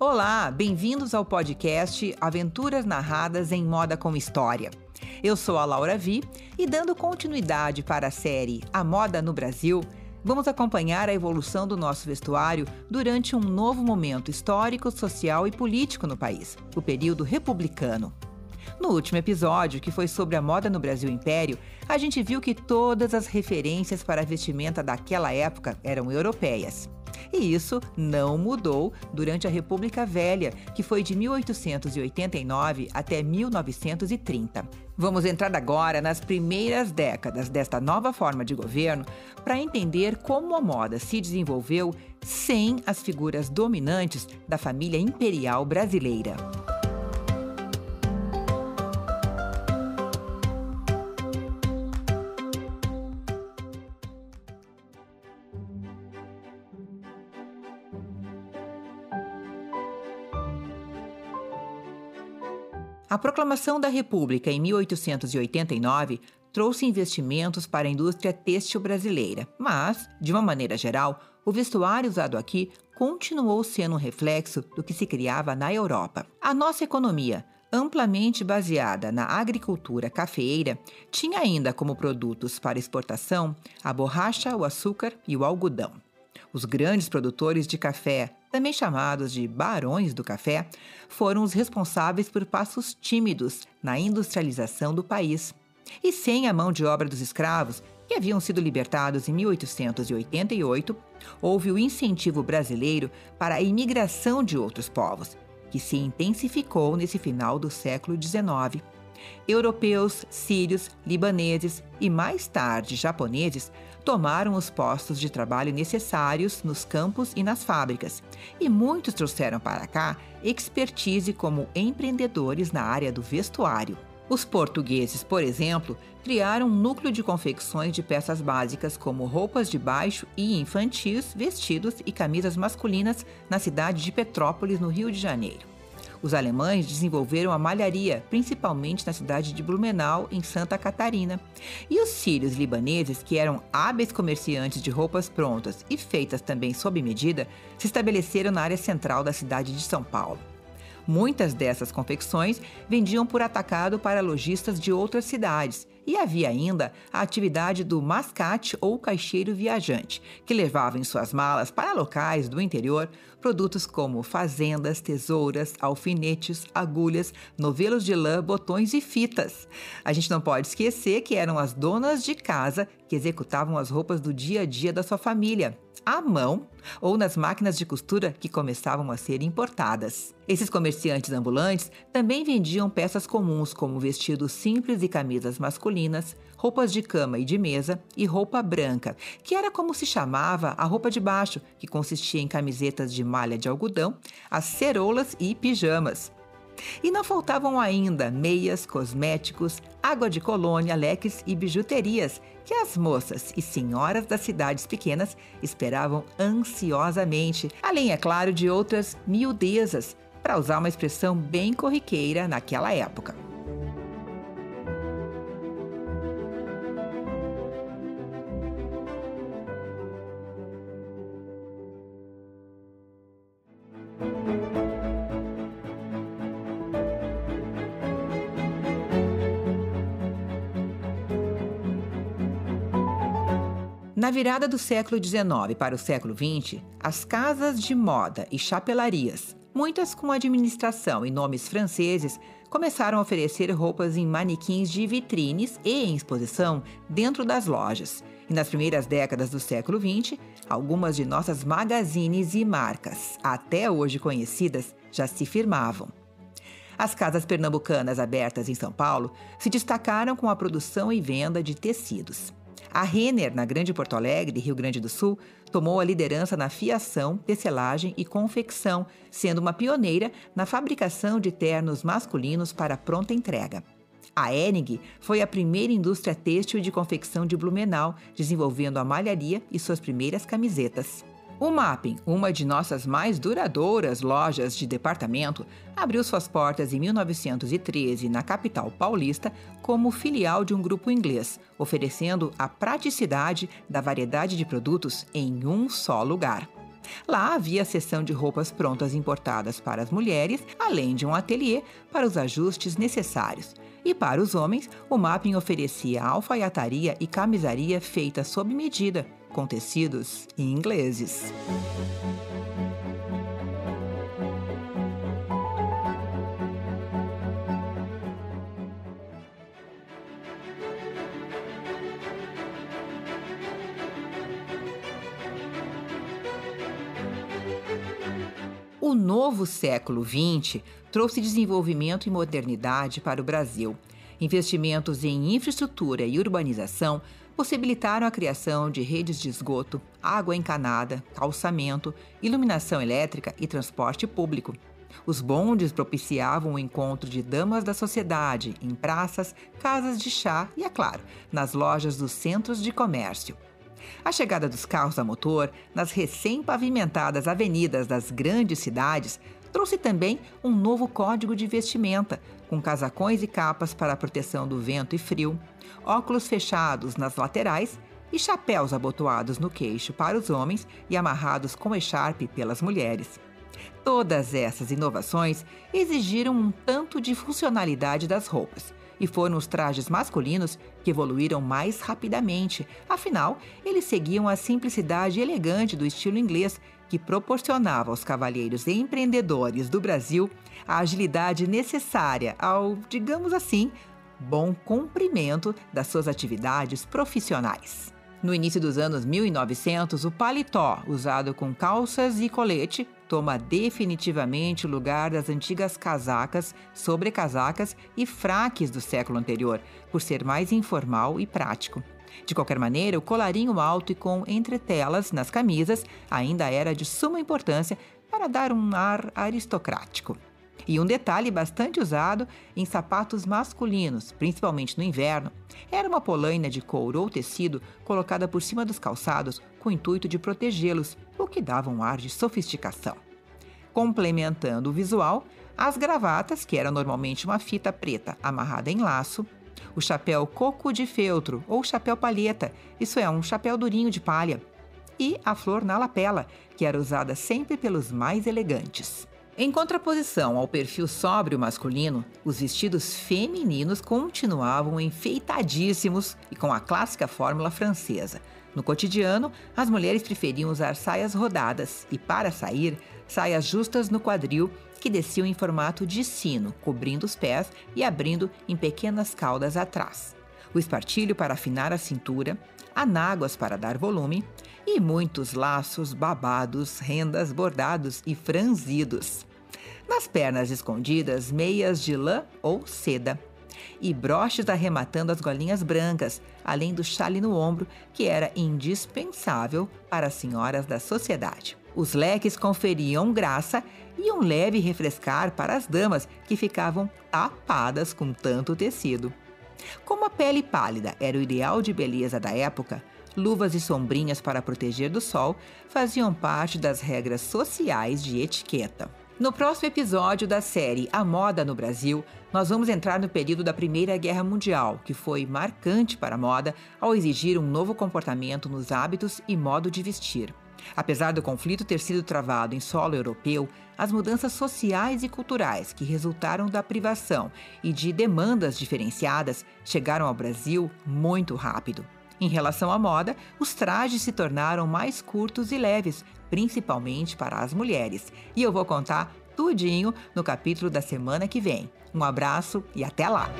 Olá, bem-vindos ao podcast Aventuras Narradas em Moda com História. Eu sou a Laura Vi e, dando continuidade para a série A Moda no Brasil, vamos acompanhar a evolução do nosso vestuário durante um novo momento histórico, social e político no país, o período republicano. No último episódio, que foi sobre a moda no Brasil Império, a gente viu que todas as referências para a vestimenta daquela época eram europeias. E isso não mudou durante a República Velha, que foi de 1889 até 1930. Vamos entrar agora nas primeiras décadas desta nova forma de governo para entender como a moda se desenvolveu sem as figuras dominantes da família imperial brasileira. A proclamação da República em 1889 trouxe investimentos para a indústria têxtil brasileira, mas, de uma maneira geral, o vestuário usado aqui continuou sendo um reflexo do que se criava na Europa. A nossa economia, amplamente baseada na agricultura cafeeira, tinha ainda como produtos para exportação a borracha, o açúcar e o algodão. Os grandes produtores de café, também chamados de barões do café, foram os responsáveis por passos tímidos na industrialização do país. E sem a mão de obra dos escravos, que haviam sido libertados em 1888, houve o incentivo brasileiro para a imigração de outros povos, que se intensificou nesse final do século XIX. Europeus, sírios, libaneses e mais tarde japoneses tomaram os postos de trabalho necessários nos campos e nas fábricas, e muitos trouxeram para cá expertise como empreendedores na área do vestuário. Os portugueses, por exemplo, criaram um núcleo de confecções de peças básicas como roupas de baixo e infantis, vestidos e camisas masculinas na cidade de Petrópolis, no Rio de Janeiro. Os alemães desenvolveram a malharia, principalmente na cidade de Blumenau, em Santa Catarina. E os sírios libaneses, que eram hábeis comerciantes de roupas prontas e feitas também sob medida, se estabeleceram na área central da cidade de São Paulo. Muitas dessas confecções vendiam por atacado para lojistas de outras cidades. E havia ainda a atividade do mascate ou caixeiro viajante, que levava em suas malas para locais do interior produtos como fazendas, tesouras, alfinetes, agulhas, novelos de lã, botões e fitas. A gente não pode esquecer que eram as donas de casa que executavam as roupas do dia a dia da sua família à mão ou nas máquinas de costura que começavam a ser importadas. Esses comerciantes ambulantes também vendiam peças comuns como vestidos simples e camisas masculinas, roupas de cama e de mesa e roupa branca, que era como se chamava a roupa de baixo, que consistia em camisetas de malha de algodão, as ceroulas e pijamas. E não faltavam ainda meias, cosméticos, água de colônia, leques e bijuterias que as moças e senhoras das cidades pequenas esperavam ansiosamente, além, é claro, de outras miudezas, para usar uma expressão bem corriqueira naquela época. Na virada do século XIX para o século XX, as casas de moda e chapelarias, muitas com administração e nomes franceses, começaram a oferecer roupas em manequins de vitrines e em exposição dentro das lojas. E nas primeiras décadas do século XX, algumas de nossas magazines e marcas, até hoje conhecidas, já se firmavam. As casas pernambucanas abertas em São Paulo se destacaram com a produção e venda de tecidos. A Renner, na Grande Porto Alegre, Rio Grande do Sul, tomou a liderança na fiação, tecelagem e confecção, sendo uma pioneira na fabricação de ternos masculinos para pronta entrega. A Enig foi a primeira indústria têxtil de confecção de Blumenau, desenvolvendo a malharia e suas primeiras camisetas. O Mapping, uma de nossas mais duradouras lojas de departamento, abriu suas portas em 1913 na capital paulista como filial de um grupo inglês, oferecendo a praticidade da variedade de produtos em um só lugar. Lá havia a seção de roupas prontas importadas para as mulheres, além de um ateliê para os ajustes necessários. E para os homens, o mapping oferecia alfaiataria e camisaria feita sob medida, com tecidos ingleses. O novo século XX trouxe desenvolvimento e modernidade para o Brasil. Investimentos em infraestrutura e urbanização possibilitaram a criação de redes de esgoto, água encanada, calçamento, iluminação elétrica e transporte público. Os bondes propiciavam o encontro de damas da sociedade em praças, casas de chá e, é claro, nas lojas dos centros de comércio. A chegada dos carros a motor nas recém-pavimentadas avenidas das grandes cidades trouxe também um novo código de vestimenta, com casacões e capas para proteção do vento e frio, óculos fechados nas laterais e chapéus abotoados no queixo para os homens e amarrados com echarpe pelas mulheres. Todas essas inovações exigiram um tanto de funcionalidade das roupas e foram os trajes masculinos que evoluíram mais rapidamente. Afinal, eles seguiam a simplicidade elegante do estilo inglês, que proporcionava aos cavalheiros e empreendedores do Brasil a agilidade necessária ao, digamos assim, bom cumprimento das suas atividades profissionais. No início dos anos 1900, o paletó, usado com calças e colete, toma definitivamente o lugar das antigas casacas, sobrecasacas e fraques do século anterior, por ser mais informal e prático. De qualquer maneira, o colarinho alto e com entretelas nas camisas ainda era de suma importância para dar um ar aristocrático. E um detalhe bastante usado em sapatos masculinos, principalmente no inverno, era uma polaina de couro ou tecido colocada por cima dos calçados com o intuito de protegê-los, o que dava um ar de sofisticação. Complementando o visual, as gravatas, que era normalmente uma fita preta amarrada em laço, o chapéu coco de feltro ou chapéu palheta, isso é, um chapéu durinho de palha, e a flor na lapela, que era usada sempre pelos mais elegantes. Em contraposição ao perfil sóbrio masculino, os vestidos femininos continuavam enfeitadíssimos e com a clássica fórmula francesa. No cotidiano, as mulheres preferiam usar saias rodadas e, para sair, saias justas no quadril que desciam em formato de sino, cobrindo os pés e abrindo em pequenas caudas atrás. O espartilho para afinar a cintura, anáguas para dar volume e muitos laços, babados, rendas, bordados e franzidos. Nas pernas escondidas, meias de lã ou seda. E broches arrematando as golinhas brancas, além do chale no ombro, que era indispensável para as senhoras da sociedade. Os leques conferiam graça e um leve refrescar para as damas que ficavam tapadas com tanto tecido. Como a pele pálida era o ideal de beleza da época, luvas e sombrinhas para proteger do sol faziam parte das regras sociais de etiqueta. No próximo episódio da série A Moda no Brasil, nós vamos entrar no período da Primeira Guerra Mundial, que foi marcante para a moda ao exigir um novo comportamento nos hábitos e modo de vestir. Apesar do conflito ter sido travado em solo europeu, as mudanças sociais e culturais que resultaram da privação e de demandas diferenciadas chegaram ao Brasil muito rápido. Em relação à moda, os trajes se tornaram mais curtos e leves, principalmente para as mulheres. E eu vou contar tudinho no capítulo da semana que vem. Um abraço e até lá!